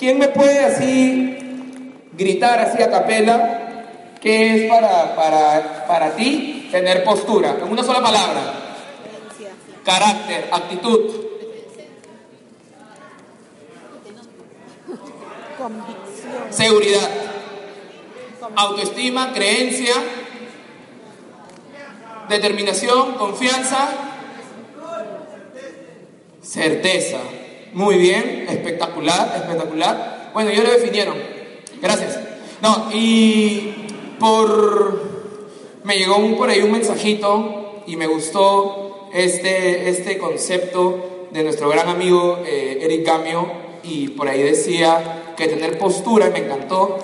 ¿Quién me puede así gritar así a capela qué es para, para, para ti tener postura? En una sola palabra. Carácter, actitud. Seguridad. Autoestima, creencia, determinación, confianza, certeza. Muy bien, espectacular, espectacular. Bueno, ya lo definieron. Gracias. No, y por... Me llegó un, por ahí un mensajito y me gustó este, este concepto de nuestro gran amigo eh, Eric Gamio y por ahí decía que tener postura, y me encantó,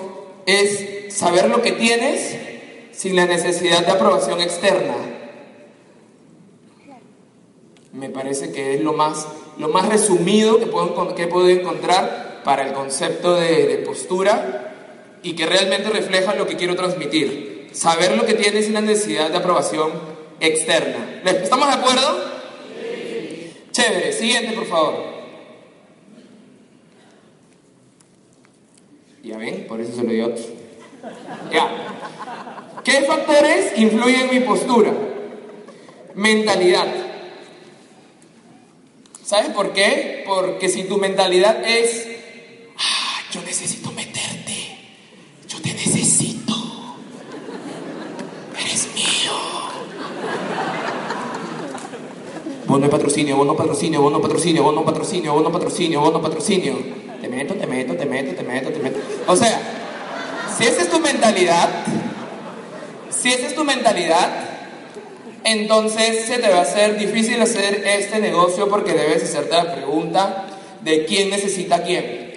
es saber lo que tienes sin la necesidad de aprobación externa. Me parece que es lo más, lo más resumido que puedo, que puedo encontrar para el concepto de, postura y que realmente refleja lo que quiero transmitir. Saber lo que tienes sin la necesidad de aprobación externa. ¿Estamos de acuerdo? Chévere. Siguiente, por favor. Ya ven, por eso se lo dio otro. Ya. ¿Qué factores influyen en mi postura? Mentalidad. ¿Sabes por qué? Porque si tu mentalidad es, ah, yo necesito meterte, yo te necesito, eres mío. Bono patrocinio, bono patrocinio, bono patrocinio, bono patrocinio, bono patrocinio, bono patrocinio. Te meto, te meto, te meto, te meto, te meto. O sea, si esa es tu mentalidad, si esa es tu mentalidad, entonces se te va a hacer difícil hacer este negocio porque debes hacerte la pregunta de quién necesita quién.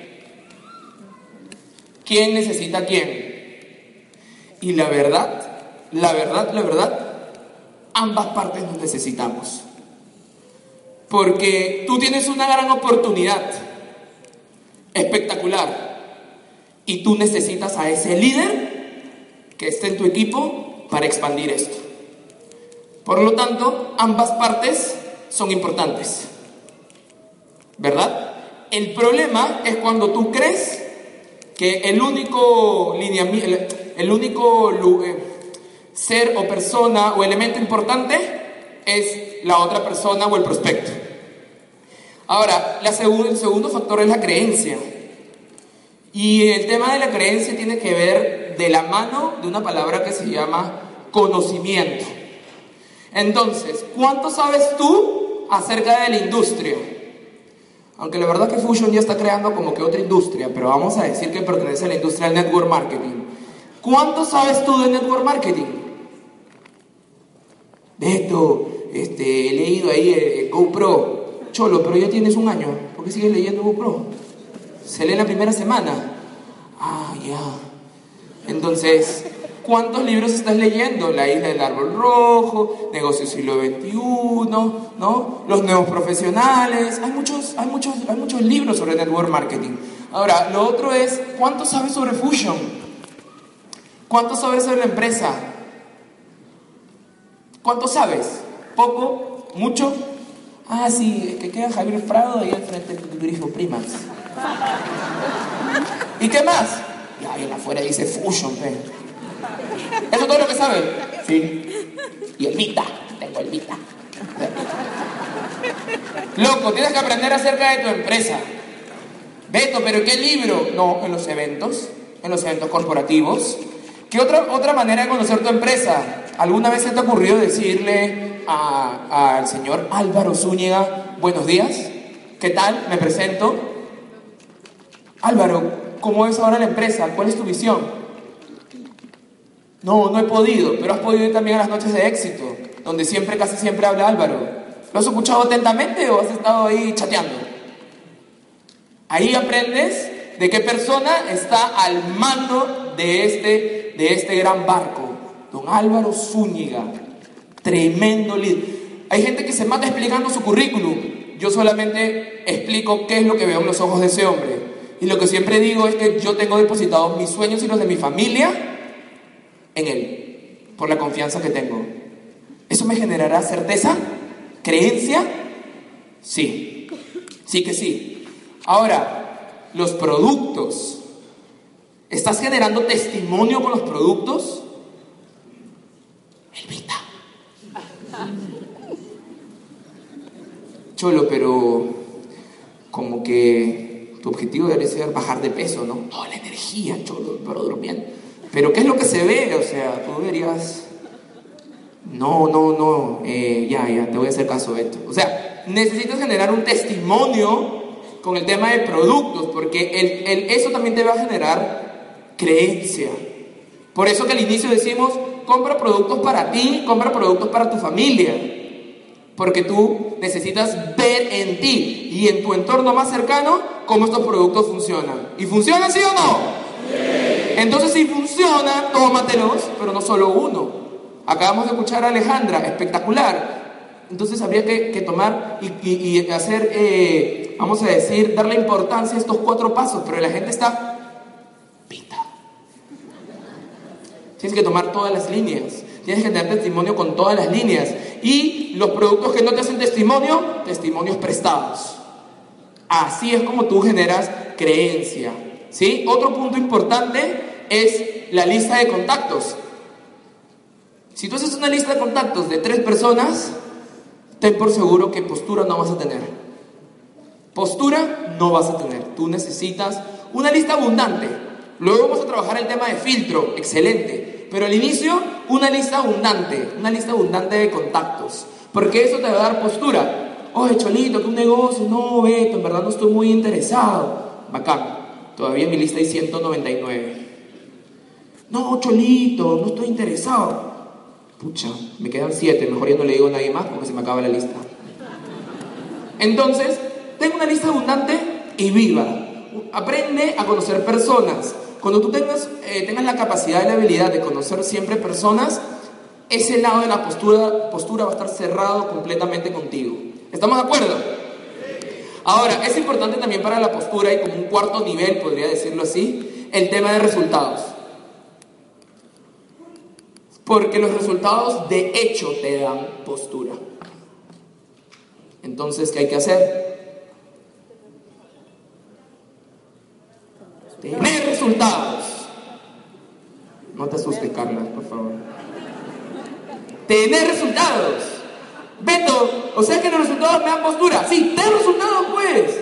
¿Quién necesita quién? Y la verdad, la verdad, la verdad, ambas partes nos necesitamos. Porque tú tienes una gran oportunidad, espectacular, y tú necesitas a ese líder que esté en tu equipo para expandir esto. Por lo tanto, ambas partes son importantes. ¿Verdad? El problema es cuando tú crees que el único el único eh, ser o persona o elemento importante es la otra persona o el prospecto. Ahora, la el segundo factor es la creencia. Y el tema de la creencia tiene que ver de la mano de una palabra que se llama conocimiento. Entonces, ¿cuánto sabes tú acerca de la industria? Aunque la verdad que Fusion ya está creando como que otra industria, pero vamos a decir que pertenece a la industria del network marketing. ¿Cuánto sabes tú de network marketing? Beto, este, he leído ahí el, GoPro. Cholo, pero ya tienes un año. ¿Por qué sigues leyendo GoPro? Se lee la primera semana. Ah, ya. Entonces, ¿Cuántos libros estás leyendo? La isla del árbol rojo, Negocios siglo XXI, ¿no? Los nuevos profesionales. Hay muchos, hay, muchos, hay muchos libros sobre network marketing. Ahora, lo otro es, ¿cuánto sabes sobre Fusion? ¿Cuánto sabes sobre la empresa? ¿Cuánto sabes? ¿Poco? ¿Mucho? Ah, sí, que queda Javier Prado ahí al frente del Primas. ¿Y qué más? Ahí afuera dice Fusion, ¿ve? ¿Eso es todo lo que sabe? Sí. Y el Vita, tengo el Vita. Loco, tienes que aprender acerca de tu empresa. Beto, pero ¿qué libro? No, en los eventos, en los eventos corporativos. ¿Qué otra, otra manera de conocer tu empresa? ¿Alguna vez se te ha ocurrido decirle al señor Álvaro Zúñiga, buenos días, ¿qué tal? Me presento. Álvaro, ¿cómo es ahora la empresa? ¿Cuál es tu visión? No, no he podido, pero has podido ir también a las noches de éxito, donde siempre, casi siempre habla Álvaro. ¿Lo has escuchado atentamente o has estado ahí chateando? Ahí aprendes de qué persona está al mando de este, de este gran barco. Don Álvaro Zúñiga, tremendo líder. Hay gente que se mata explicando su currículum. Yo solamente explico qué es lo que veo en los ojos de ese hombre. Y lo que siempre digo es que yo tengo depositados mis sueños y los de mi familia en Él, por la confianza que tengo. ¿Eso me generará certeza? ¿Creencia? Sí, sí que sí. Ahora, los productos. ¿Estás generando testimonio con los productos? Elvita. Cholo, pero como que tu objetivo debe ser bajar de peso, ¿no? No, la energía, cholo, pero durmiendo. Pero ¿qué es lo que se ve? O sea, tú deberías... No, no, no, eh, ya, ya, te voy a hacer caso de esto. O sea, necesitas generar un testimonio con el tema de productos, porque el, eso también te va a generar creencia. Por eso que al inicio decimos, compra productos para ti, compra productos para tu familia. Porque tú necesitas ver en ti y en tu entorno más cercano cómo estos productos funcionan. ¿Y funcionan sí o no? Entonces si funciona, tómatelos, pero no solo uno. Acabamos de escuchar a Alejandra, espectacular. Entonces habría que, tomar y, hacer, eh, vamos a decir, darle importancia a estos cuatro pasos, pero la gente está pinta. Tienes que tomar todas las líneas. Tienes que tener testimonio con todas las líneas. Y los productos que no te hacen testimonio, testimonios prestados. Así es como tú generas creencia. ¿Sí? Otro punto importante es la lista de contactos. Si tú haces una lista de contactos de tres personas, ten por seguro que postura no vas a tener. Postura no vas a tener. Tú necesitas una lista abundante. Luego vamos a trabajar el tema de filtro, excelente. Pero al inicio, una lista abundante, una lista abundante de contactos. Porque eso te va a dar postura. Oye, Cholito, que un negocio, no, Beto, en verdad no estoy muy interesado. Bacán. Todavía mi lista hay 199. No, Cholito, no estoy interesado. Pucha, me quedan 7, mejor ya no le digo a nadie más porque se me acaba la lista. Entonces, tengo una lista abundante y viva. Aprende a conocer personas. Cuando tú tengas, eh, tengas la capacidad y la habilidad de conocer siempre personas, ese lado de la postura, postura va a estar cerrado completamente contigo. ¿Estamos de acuerdo? Ahora, es importante también para la postura y como un cuarto nivel, podría decirlo así, el tema de resultados. Porque los resultados de hecho te dan postura. Entonces, ¿qué hay que hacer? Tener resultados. No te asustes, Carla, por favor. Tener resultados. Beto, o sea que los resultados me dan postura. Sí, ten resultados, pues.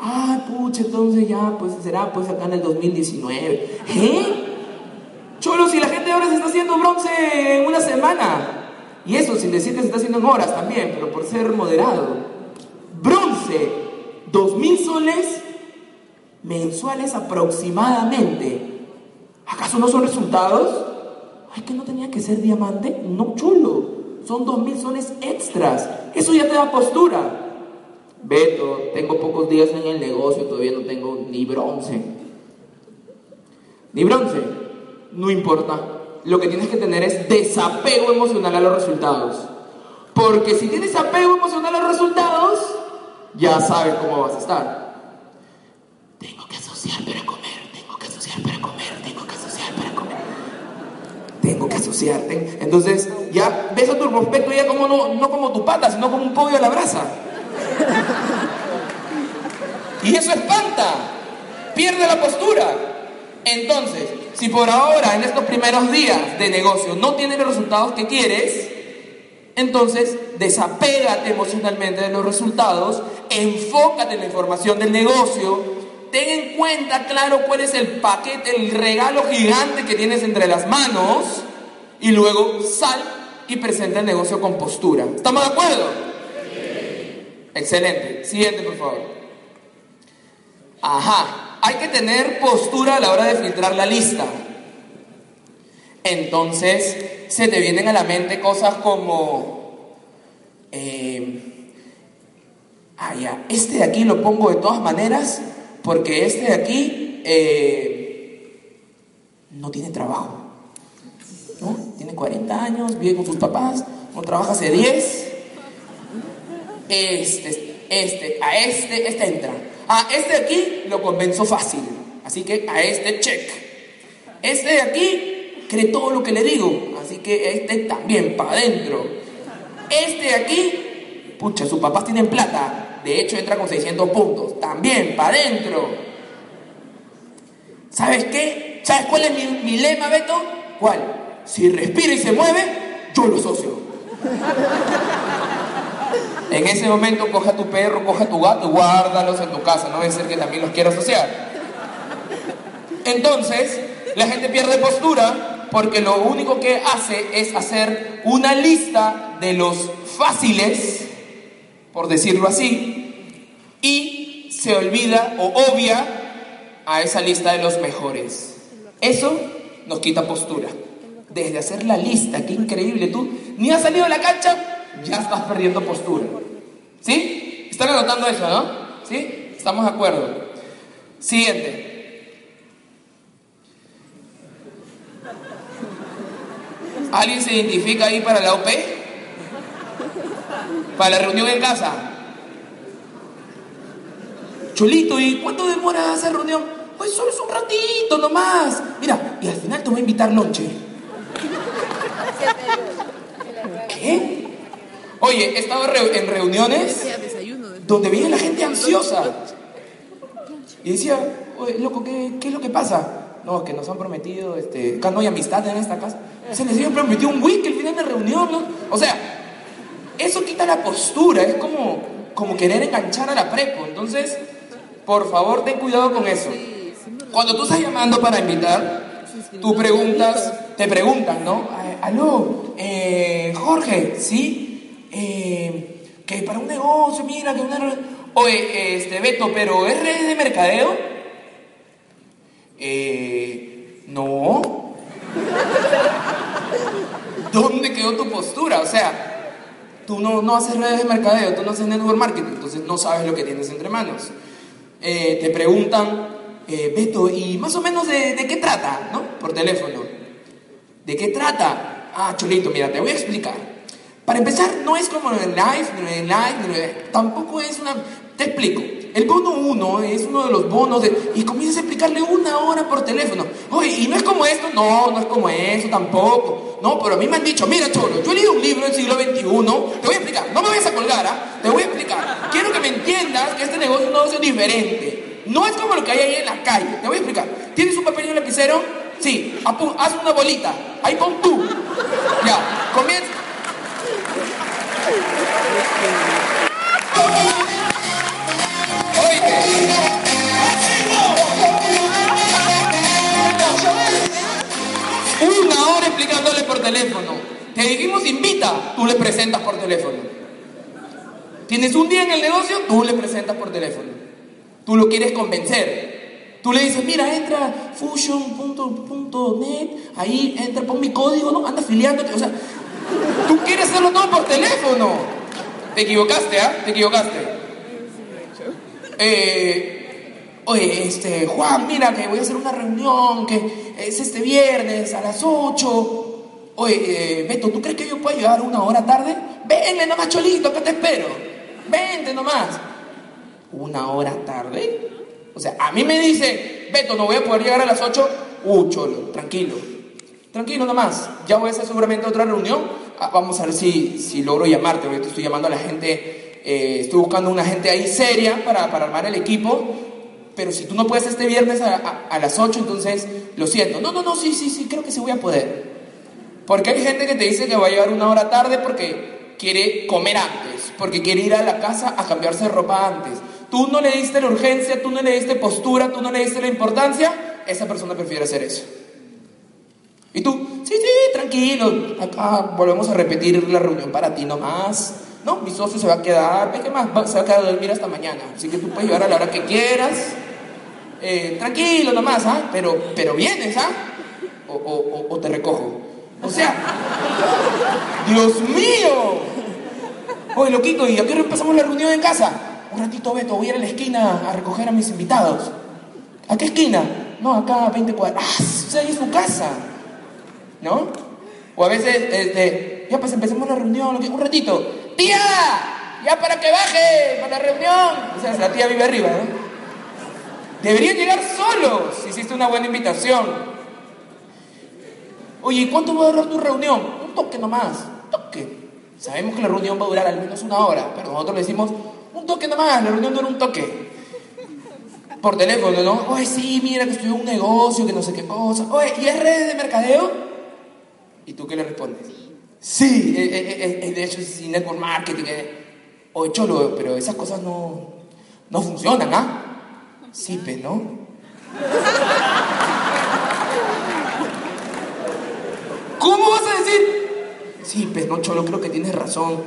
Ay, pucha, entonces ya, pues será pues acá en el 2019. ¿Eh? Cholo, si la gente ahora se está haciendo bronce en una semana. Y eso sin decir que se está haciendo en horas también, pero por ser moderado. Bronce, dos mil soles mensuales aproximadamente. ¿Acaso no son resultados? Ay, que no tenía que ser diamante. No, chulo. Son dos mil soles extras. Eso ya te da postura. Beto, tengo pocos días en el negocio, todavía no tengo ni bronce. Ni bronce. No importa. Lo que tienes que tener es desapego emocional a los resultados. Porque si tienes apego emocional a los resultados, ya sabes cómo vas a estar. Tengo que asociar para comer, tengo que asociar para comer, tengo que asociar para comer. Tengo que asociarte. Entonces, ya ves a tu prospecto ya como no, no como tu pata, sino como un pollo a la brasa. Y eso espanta, pierde la postura. Entonces, si por ahora, en estos primeros días de negocio, no tienes los resultados que quieres, entonces desapégate emocionalmente de los resultados, enfócate en la información del negocio, ten en cuenta, claro, cuál es el paquete, el regalo gigante que tienes entre las manos y luego sal y presenta el negocio con postura. ¿Estamos de acuerdo? Excelente. Siguiente, por favor. Ajá. Hay que tener postura a la hora de filtrar la lista. Entonces, se te vienen a la mente cosas como... Eh, ah, ya, este de aquí lo pongo de todas maneras porque este de aquí eh, no tiene trabajo. Tiene 40 años, vive con sus papás, no trabaja hace 10. Este, este, a este, este entra. A este de aquí lo convenzo fácil. Así que a este check. Este de aquí cree todo lo que le digo. Así que este también, para adentro. Este de aquí, pucha, sus papás tienen plata. De hecho, entra con 600 puntos. También, para adentro. ¿Sabes qué? ¿Sabes cuál es mi, mi lema, Beto? ¿Cuál? Si respira y se mueve, yo lo socio. En ese momento coja tu perro, coja tu gato guárdalos en tu casa, no debe ser que también los quiera asociar. Entonces, la gente pierde postura porque lo único que hace es hacer una lista de los fáciles, por decirlo así, y se olvida o obvia a esa lista de los mejores. Eso nos quita postura. Desde hacer la lista, qué increíble, tú ni has salido a la cancha, ya estás perdiendo postura. ¿Sí? ¿Están anotando eso, no? ¿Sí? ¿Estamos de acuerdo? Siguiente. ¿Alguien se identifica ahí para la OP? ¿Para la reunión en casa? Chulito, ¿y cuánto demora esa reunión? Pues solo es un ratito nomás. Mira, y al final te voy a invitar lonche. ¿Qué? Oye, he estado en reuniones donde veía la gente ansiosa. Y decía, oye, loco, ¿qué, ¿qué, es lo que pasa? No, que nos han prometido, este, acá no hay amistad en esta casa. Se les había prometido un week el final de reunión, ¿no? O sea, eso quita la postura, es como, como querer enganchar a la prepo. Entonces, por favor, ten cuidado con eso. Cuando tú estás llamando para invitar, tú preguntas, te preguntan, ¿no? Aló, eh, Jorge, ¿sí? Eh, que para un negocio, mira, que una... Oye, este, Beto, pero ¿es red de mercadeo? Eh, no. ¿Dónde quedó tu postura? O sea, tú no, no haces redes de mercadeo, tú no haces network marketing, entonces no sabes lo que tienes entre manos. Eh, te preguntan, eh, Beto, ¿y más o menos de, de, qué trata? ¿No? Por teléfono. ¿De qué trata? Ah, chulito, mira, te voy a explicar. Para empezar, no es como en live, en live, tampoco es una... Te explico. El bono 1 es uno de los bonos de, y comienzas a explicarle una hora por teléfono. Oye, ¿y no es como esto? No, no es como eso tampoco. No, pero a mí me han dicho, mira Cholo, yo he leído un libro del siglo XXI, te voy a explicar, no me vayas a colgar, ¿ah? te voy a explicar. Quiero que me entiendas que este negocio es un negocio diferente. No es como lo que hay ahí en la calle, te voy a explicar. ¿Tienes un papel y un lapicero? Sí, haz una bolita, ahí pon tú. Ya, comienza. Una hora explicándole por teléfono. Te dijimos invita, tú le presentas por teléfono. Tienes un día en el negocio, tú le presentas por teléfono. Tú lo quieres convencer. Tú le dices, mira, entra fusion.net, ahí entra, pon mi código, ¿no? Anda afiliándote. O sea, tú quieres hacerlo todo por teléfono. Te equivocaste, ¿ah? Te equivocaste. Eh, oye, este, Juan, mira que voy a hacer una reunión que es este viernes a las 8. Oye, eh, Beto, ¿tú crees que yo puedo llegar una hora tarde? Venle nomás, Cholito, que te espero. Vente nomás. ¿Una hora tarde? O sea, a mí me dice, Beto, no voy a poder llegar a las 8. Uh, Cholo, tranquilo. Tranquilo nomás. Ya voy a hacer seguramente otra reunión. Ah, vamos a ver si, si logro llamarte. Ahorita estoy llamando a la gente eh, estoy buscando una gente ahí seria para, para, armar el equipo, pero si tú no puedes este viernes a, a, las 8, entonces lo siento. No, no, no, sí, sí, sí, creo que sí voy a poder. Porque hay gente que te dice que va a llegar una hora tarde porque quiere comer antes, porque quiere ir a la casa a cambiarse de ropa antes. Tú no le diste la urgencia, tú no le diste postura, tú no le diste la importancia, esa persona prefiere hacer eso. Y tú, sí, sí, tranquilo, acá volvemos a repetir la reunión para ti nomás. No, mi socio se va a quedar, ¿qué más? Se va a quedar a dormir hasta mañana. Así que tú puedes llegar a la hora que quieras. Eh, tranquilo nomás, ¿ah? Pero, pero vienes, ¿ah? O, o, o, te recojo. O sea, Dios mío. Oye, loquito, ¿y a qué hora la reunión en casa? Un ratito, Beto, voy a ir a la esquina a recoger a mis invitados. ¿A qué esquina? No, acá a 20 cuadras. ¡Ah! O sea, ahí es su casa. ¿No? O a veces, este, ya pues empecemos la reunión, un ratito tía, ya para que baje para la reunión. O sea, la tía vive arriba, ¿no? Deberían llegar solos si hiciste una buena invitación. Oye, ¿y cuánto va a durar tu reunión? Un toque nomás, un toque. Sabemos que la reunión va a durar al menos una hora, pero nosotros le decimos un toque nomás, la reunión dura un toque. Por teléfono, ¿no? Oye, sí, mira que estoy en un negocio, que no sé qué cosa. Oye, ¿y es redes de mercadeo? ¿Y tú qué le respondes? Sí, eh, eh, eh, de hecho es network marketing. Oye, cholo, pero esas cosas no, no funcionan, ¿ah? Sí, pues, ¿no? ¿Cómo vas a decir? Sí, pues, no, cholo, creo que tienes razón.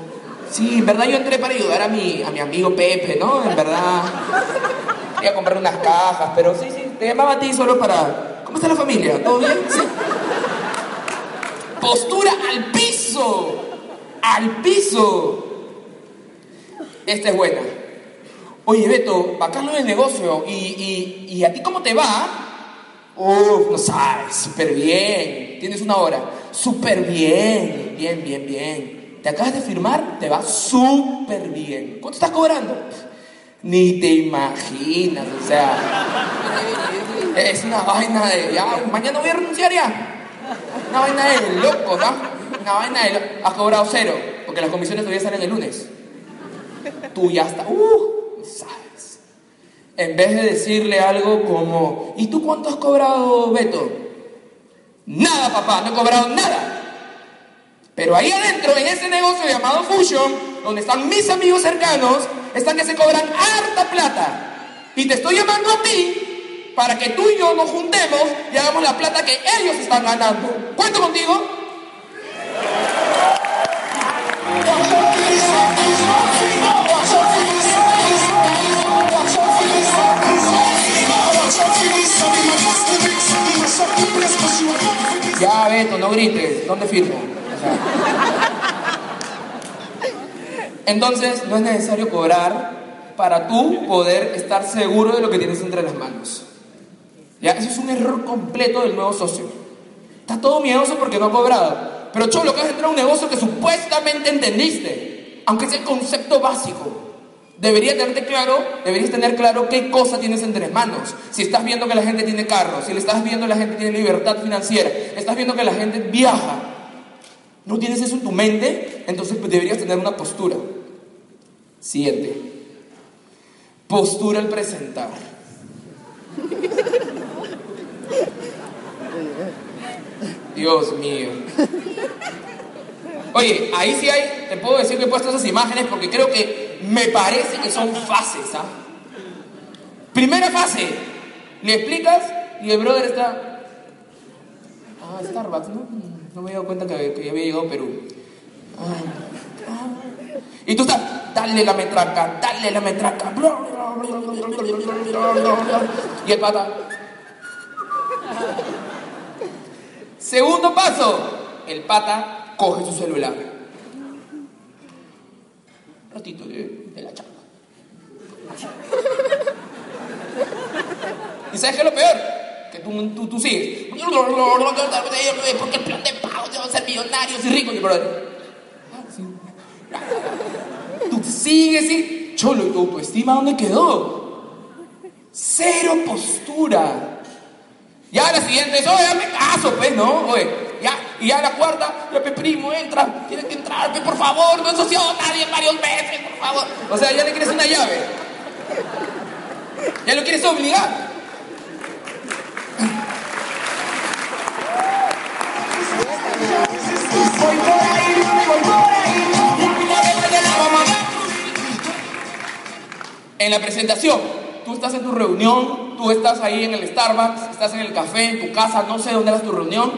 Sí, en verdad yo entré para ayudar a mi, a mi amigo Pepe, ¿no? En verdad. Iba a comprar unas cajas, pero sí, sí, te llamaba a ti solo para... ¿Cómo está la familia? ¿Todo bien? Sí. Postura al piso. Al piso. Esta es buena. Oye, Beto, bacano el negocio. ¿Y, y, y a ti cómo te va? Uf, no sabes, súper bien. Tienes una hora. Súper bien. Bien, bien, bien. Te acabas de firmar, te va súper bien. ¿Cuánto estás cobrando? Ni te imaginas, o sea, es una vaina de, ya, mañana voy a renunciar ya. Una vaina de loco, ¿no? Una vaina de loco. Has cobrado cero, porque las comisiones todavía salen el lunes. Tú ya está, uh, sabes. En vez de decirle algo como, ¿y tú cuánto has cobrado, Beto? Nada, papá, no he cobrado nada. Pero ahí adentro, en ese negocio llamado Fusion, donde están mis amigos cercanos, están que se cobran harta plata. Y te estoy llamando a ti para que tú y yo nos juntemos y hagamos la plata que ellos están ganando. ¿Cuento contigo? Ya, Beto, no grites. ¿Dónde firmo? Entonces, no es necesario cobrar para tú poder estar seguro de lo que tienes entre las manos. ¿Ya? Eso es un error completo del nuevo socio. Está todo miedoso porque no ha cobrado. Pero Cholo, que has entrado a un negocio que supuestamente entendiste, aunque sea el concepto básico. Debería tenerte claro, deberías tener claro qué cosa tienes entre manos. Si estás viendo que la gente tiene carros, si le estás viendo que la gente tiene libertad financiera, estás viendo que la gente viaja, no tienes eso en tu mente, entonces pues, deberías tener una postura. Siguiente. Postura al presentar. Dios mío. Oye, ahí sí hay, te puedo decir que he puesto esas imágenes porque creo que me parece que son fases. ¿ah? Primera fase, le explicas y el brother está. Ah, Starbucks, ¿no? No me he dado cuenta que, que había llegado a Perú. Ah, ah. Y tú estás, dale la metraca, dale la metraca. Y el pata. Segundo paso, el pata coge su celular. Un ratito de, de la chapa. ¿Y sabes qué es lo peor? Que tú, tú, tú sigues. Porque el plan de pago, a ser millonarios y ricos. Y Tú sigues y... Cholo, ¿y tu autoestima dónde quedó? Cero postura. Ya la siguiente es, oye, me caso, pues, ¿no? Oye, ya, y ya la cuarta, ya, primo, entra, tienes que entrar, por favor, no asociado a nadie varios meses, por favor. O sea, ya le quieres una llave. Ya lo quieres obligar. En la presentación, tú estás en tu reunión, tú estás ahí en el Starbucks, estás en el café, en tu casa, no sé dónde era tu reunión,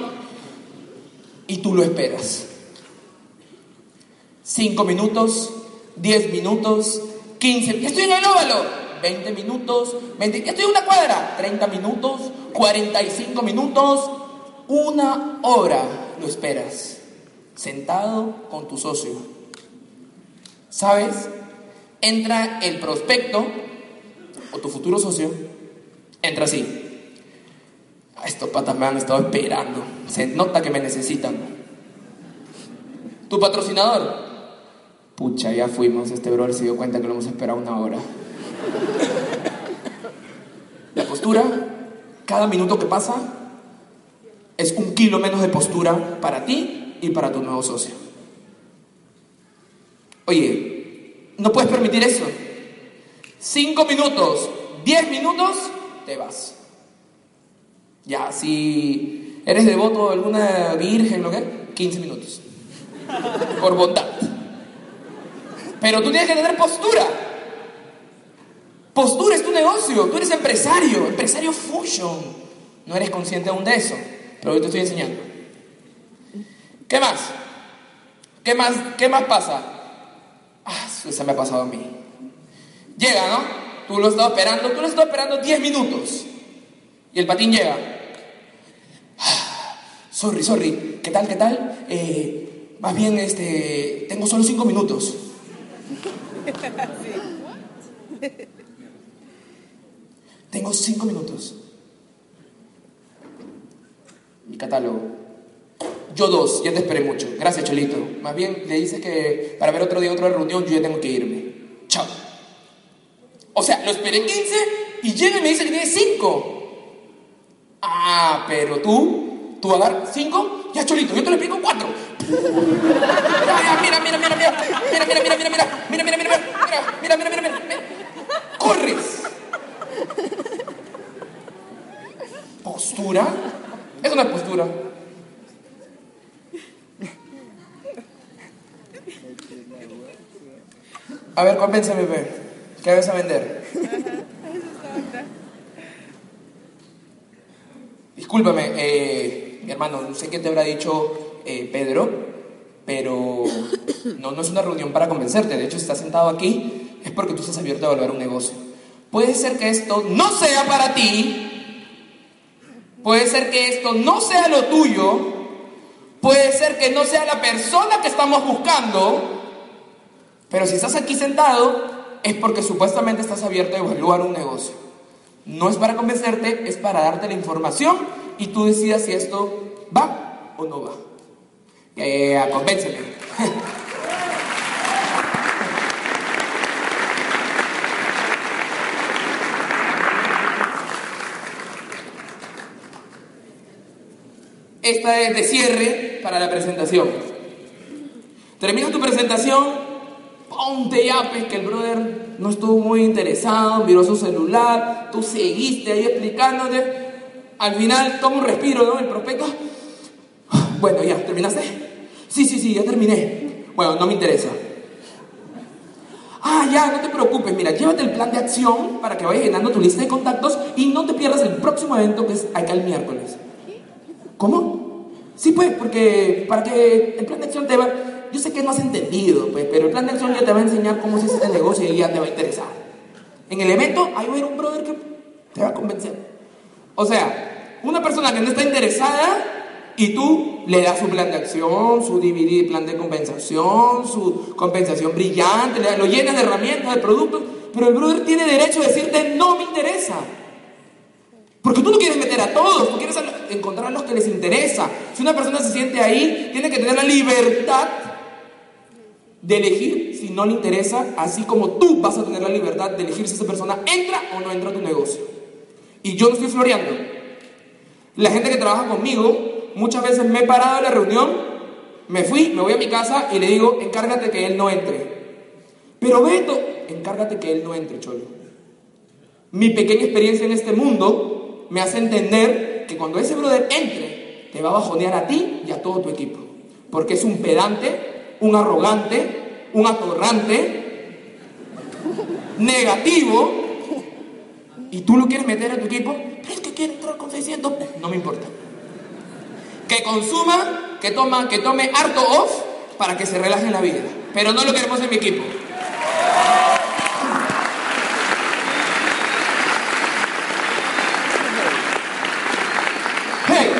y tú lo esperas. Cinco minutos, diez minutos, quince, ya estoy en el óvalo, veinte minutos, 20, ya estoy en una cuadra, treinta minutos, cuarenta y cinco minutos, una hora lo esperas, sentado con tu socio. ¿Sabes? Entra el prospecto o tu futuro socio, entra así. Estos patas me han estado esperando. Se nota que me necesitan. Tu patrocinador. Pucha, ya fuimos. Este brother se dio cuenta que lo hemos esperado una hora. La postura, cada minuto que pasa, es un kilo menos de postura para ti y para tu nuevo socio. Oye, no puedes permitir eso. Cinco minutos, 10 minutos, te vas. Ya, si eres devoto de alguna virgen, lo que 15 minutos. Por bondad. Pero tú tienes que tener postura. Postura es tu negocio. Tú eres empresario, empresario fusion. No eres consciente aún de eso, pero yo te estoy enseñando. ¿Qué más? ¿Qué más, qué más pasa? Eso me ha pasado a mí. Llega, ¿no? Tú lo estás esperando, tú lo estás esperando 10 minutos. Y el patín llega. Sorry, sorry. ¿Qué tal, qué tal? Eh, más bien, este, tengo solo 5 minutos. Tengo 5 minutos. Mi catálogo. Yo dos, ya te esperé mucho. Gracias, Cholito. Más bien le dices que para ver otro día otra reunión yo ya tengo que irme. Chao. O sea, lo esperé 15 y llega y me dice que tiene 5. Ah, pero tú, tú vas a dar 5. Ya, Cholito, yo te lo explico 4. Mira, mira, mira, mira, mira, mira, mira, mira, mira, mira, mira, mira, mira, mira, mira, mira, mira, corres. Postura. Es una postura. A ver, convénceme, bebé. ¿Qué vas a vender? Discúlpame, eh, mi hermano, no sé qué te habrá dicho eh, Pedro, pero no, no es una reunión para convencerte. De hecho, si estás sentado aquí es porque tú estás abierto a evaluar un negocio. Puede ser que esto no sea para ti, puede ser que esto no sea lo tuyo, puede ser que no sea la persona que estamos buscando, pero si estás aquí sentado, es porque supuestamente estás abierto a evaluar un negocio. No es para convencerte, es para darte la información y tú decidas si esto va o no va. Eh. Esta es de cierre para la presentación. Termina tu presentación ponte ya, pues que el brother no estuvo muy interesado, miró su celular, tú seguiste ahí explicándote. Al final, toma un respiro, ¿no? El prospecto. Bueno, ya, ¿terminaste? Sí, sí, sí, ya terminé. Bueno, no me interesa. Ah, ya, no te preocupes, mira, llévate el plan de acción para que vayas llenando tu lista de contactos y no te pierdas el próximo evento que es acá el miércoles. ¿Cómo? Sí, pues, porque para que el plan de acción te va yo sé que no has entendido, pues, pero el plan de acción ya te va a enseñar cómo se hace este negocio y ya te va a interesar. En el evento hay un brother que te va a convencer. O sea, una persona que no está interesada y tú le das su plan de acción, su DVD, plan de compensación, su compensación brillante, lo llenas de herramientas, de productos, pero el brother tiene derecho a decirte no me interesa. Porque tú no quieres meter a todos, tú quieres encontrar a los que les interesa. Si una persona se siente ahí, tiene que tener la libertad de elegir si no le interesa, así como tú vas a tener la libertad de elegir si esa persona entra o no entra a tu negocio. Y yo no estoy floreando. La gente que trabaja conmigo, muchas veces me he parado en la reunión, me fui, me voy a mi casa y le digo, encárgate que él no entre. Pero Beto, encárgate que él no entre, Cholo. Mi pequeña experiencia en este mundo me hace entender que cuando ese brother entre, te va a bajonear a ti y a todo tu equipo. Porque es un pedante un arrogante, un atorrante, negativo, y tú lo quieres meter a tu equipo, pero es que quiere entrar con 600, no me importa. Que consuma, que, toma, que tome harto off para que se relaje en la vida, pero no lo queremos en mi equipo. Hey,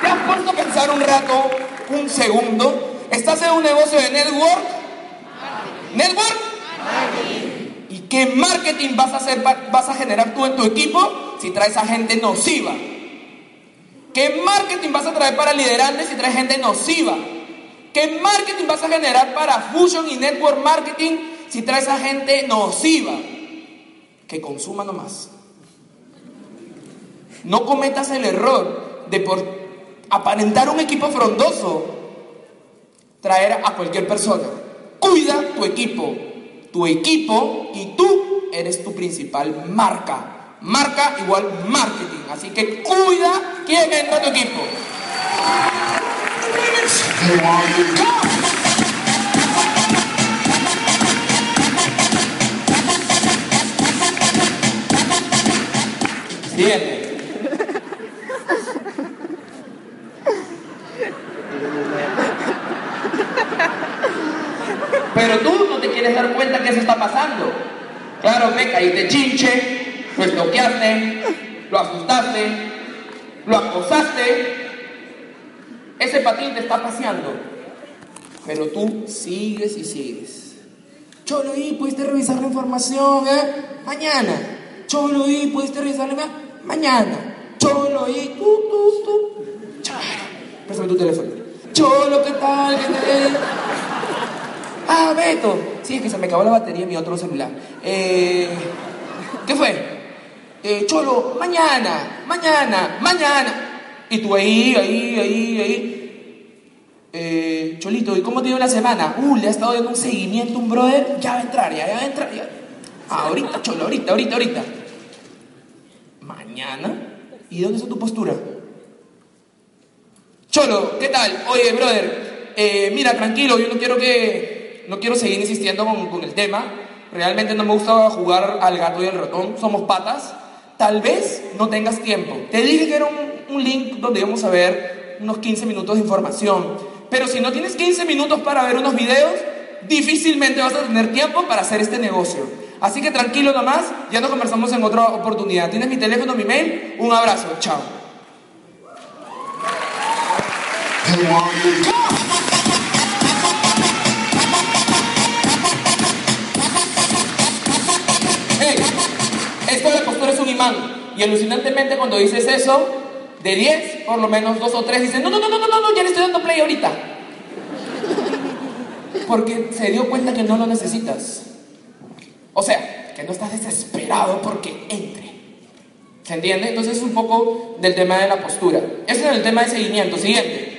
¿te has puesto a pensar un rato, un segundo, ¿Estás en un negocio de network? ¿Network? ¿Y qué marketing vas a hacer, vas a generar tú en tu equipo si traes a gente nociva? ¿Qué marketing vas a traer para liderantes si traes gente nociva? ¿Qué marketing vas a generar para Fusion y Network Marketing si traes a gente nociva? Que consuma nomás. No cometas el error de aparentar un equipo frondoso traer a cualquier persona. Cuida tu equipo. Tu equipo y tú eres tu principal marca. marca igual marketing. Así que cuida quién entra tu equipo. Siguiente. Pero tú no te quieres dar cuenta que eso está pasando. Claro, me caíste chinche, lo estoqueaste, lo asustaste, lo acosaste. Ese patín te está paseando. Pero tú sigues y sigues. Cholo, y pudiste revisar la información, ¿eh? Mañana. Cholo, y pudiste revisar la Mañana. Cholo, y tú, tú, tú. Préstame tu teléfono. Cholo, ¿qué tal? ¿Qué tal? Ah, Beto. Sí, es que se me acabó la batería en mi otro celular. Eh, ¿Qué fue? Eh, Cholo, mañana, mañana, mañana. Y tú ahí, ahí, ahí, ahí. Eh, Cholito, ¿y cómo te dio la semana? Uh, le ha estado dando un seguimiento un brother. Ya va a entrar, ya, ya va a entrar. Ya. Ah, ahorita, Cholo, ahorita, ahorita, ahorita. ¿Mañana? ¿Y dónde está tu postura? Cholo, ¿qué tal? Oye, brother, eh, mira, tranquilo, yo no quiero que. No quiero seguir insistiendo con, el tema. Realmente no me gusta jugar al gato y al ratón. Somos patas. Tal vez no tengas tiempo. Te dije que era un, un link donde íbamos a ver unos 15 minutos de información. Pero si no tienes 15 minutos para ver unos videos, difícilmente vas a tener tiempo para hacer este negocio. Así que tranquilo nomás, ya nos conversamos en otra oportunidad. Tienes mi teléfono, mi mail. Un abrazo, chao. Un imán. Y alucinantemente cuando dices eso, de 10, por lo menos 2 o 3 dicen, no, no, no, no, no, no, ya le estoy dando play ahorita. Porque se dio cuenta que no lo necesitas. O sea, que no estás desesperado porque entre. ¿Se entiende? Entonces es un poco del tema de la postura. Eso es el tema de seguimiento. Siguiente.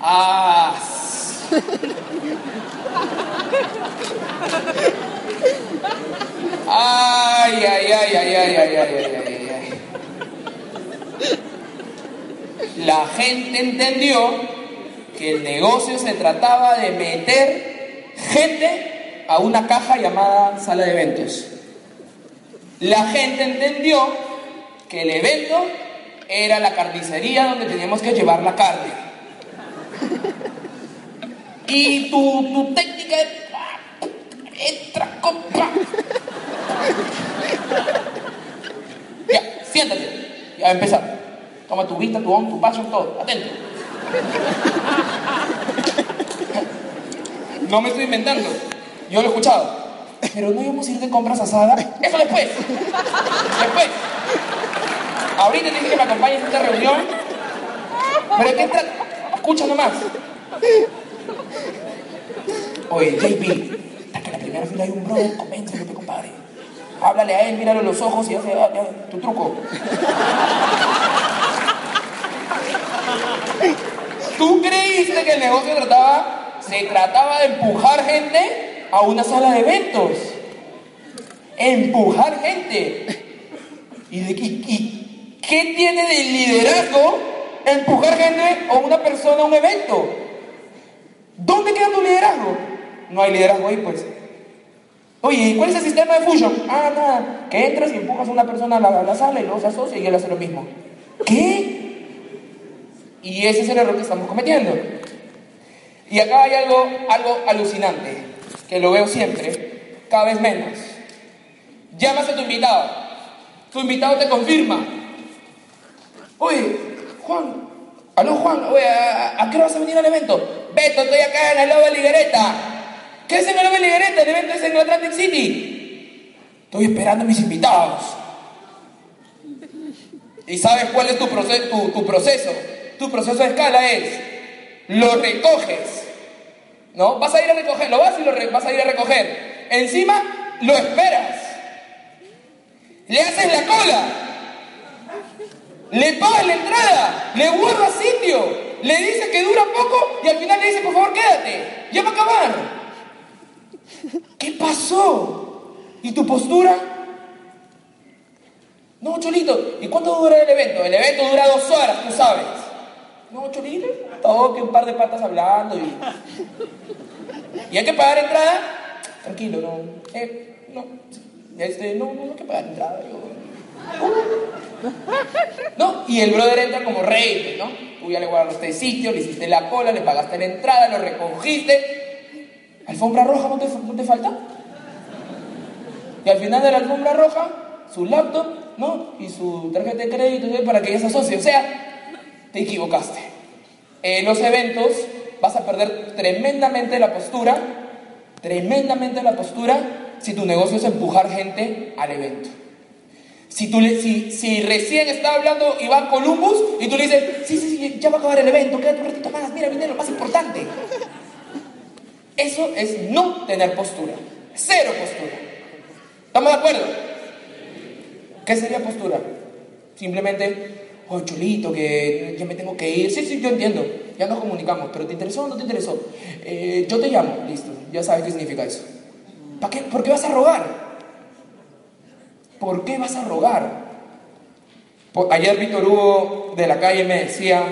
Ah. La gente entendió que el negocio se trataba de meter gente a una caja llamada sala de eventos. La gente entendió que el evento era la carnicería donde teníamos que llevar la carne. Y tu, tu técnica entra, ah, compra. Siéntate. Va a empezar. Toma tu vista, tu on, tu paso, todo. Atento. No me estoy inventando. Yo lo he escuchado. Pero no íbamos a ir de compras asada. Eso después. Después. Ahorita te dije que me acompañes a esta reunión. Pero es que entra. Escucha nomás. Oye, JP, hasta que la primera fila hay un brother, compadre. Háblale a él, míralo en los ojos y hace ah, ya, tu truco. ¿Tú creíste que el negocio trataba, se trataba de empujar gente a una sala de eventos? Empujar gente. ¿Y, y qué tiene de liderazgo empujar gente o una persona a un evento? ¿Dónde queda tu liderazgo? No hay liderazgo ahí, pues. Oye, ¿y cuál es el sistema de fusion? Ah, nada, que entras y empujas a una persona a la, a la sala y luego se asocia y él hace lo mismo. ¿Qué? Y ese es el error que estamos cometiendo. Y acá hay algo, algo alucinante, que lo veo siempre, cada vez menos. Llamas a tu invitado, tu invitado te confirma. Oye, Juan, aló Juan, oye, ¿a, a qué hora vas a venir al evento? Beto, estoy acá en el Lobo de Liguereta. ¿Qué es en de Liguereta? El evento es en Atlantic City. Estoy esperando a mis invitados. ¿Y sabes cuál es tu, proceso, tu, tu proceso? Tu proceso de escala es, lo recoges, ¿no? Vas a ir a recoger, lo vas y lo vas a ir a recoger. Encima, lo esperas. Le haces la cola. Le pagas la entrada, le guardas sitio, le dices que dura poco y al final le dices, por favor, quédate, ya va a acabar. ¿Qué pasó? ¿Y tu postura? No, Cholito, ¿y cuánto dura el evento? El evento dura dos horas, tú sabes. No, Cholito, todo que un par de patas hablando y... ¿Y hay que pagar entrada? Tranquilo, no. Eh, no. Este, no, no hay que pagar entrada. Yo... ¿No? Y el brother entra como rey, ¿no? Tú ya le guardaste sitio, le hiciste la cola, le pagaste la entrada, lo recogiste. ¿Alfombra roja no te, falta? Y al final de la alfombra roja, su laptop, ¿no? Y su tarjeta de crédito para que ella se asocie. O sea, te equivocaste. En los eventos vas a perder tremendamente la postura, tremendamente la postura, si tu negocio es empujar gente al evento. Si, tú le, si, si recién está hablando Iván Columbus y tú le dices, sí, sí, sí, ya va a acabar el evento, quédate un ratito más, mira, viene lo más importante. Eso es no tener postura, cero postura. ¿Estamos de acuerdo? ¿Qué sería postura? Simplemente, oh, chulito, que ya me tengo que ir. Sí, sí, yo entiendo, ya nos comunicamos, pero ¿te interesó o no te interesó? Eh, yo te llamo, listo, ya sabes qué significa eso. ¿Para qué? ¿Por qué vas a rogar? ¿Por qué vas a rogar? Ayer Víctor Hugo de la calle me decía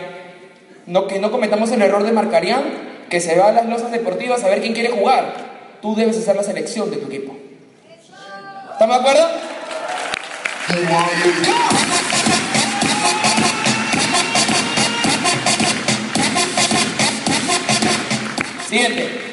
no, que no cometamos el error de Marcarián, que se va a las losas deportivas a ver quién quiere jugar. Tú debes hacer la selección de tu equipo. ¿Estamos de acuerdo? Siguiente.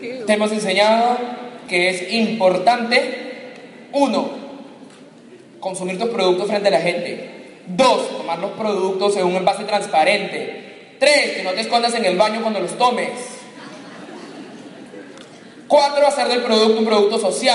Te hemos enseñado que es importante, uno, consumir tus productos frente a la gente. Dos, tomar los productos en un envase transparente. Tres, que no te escondas en el baño cuando los tomes. Cuatro, hacer del producto un producto social.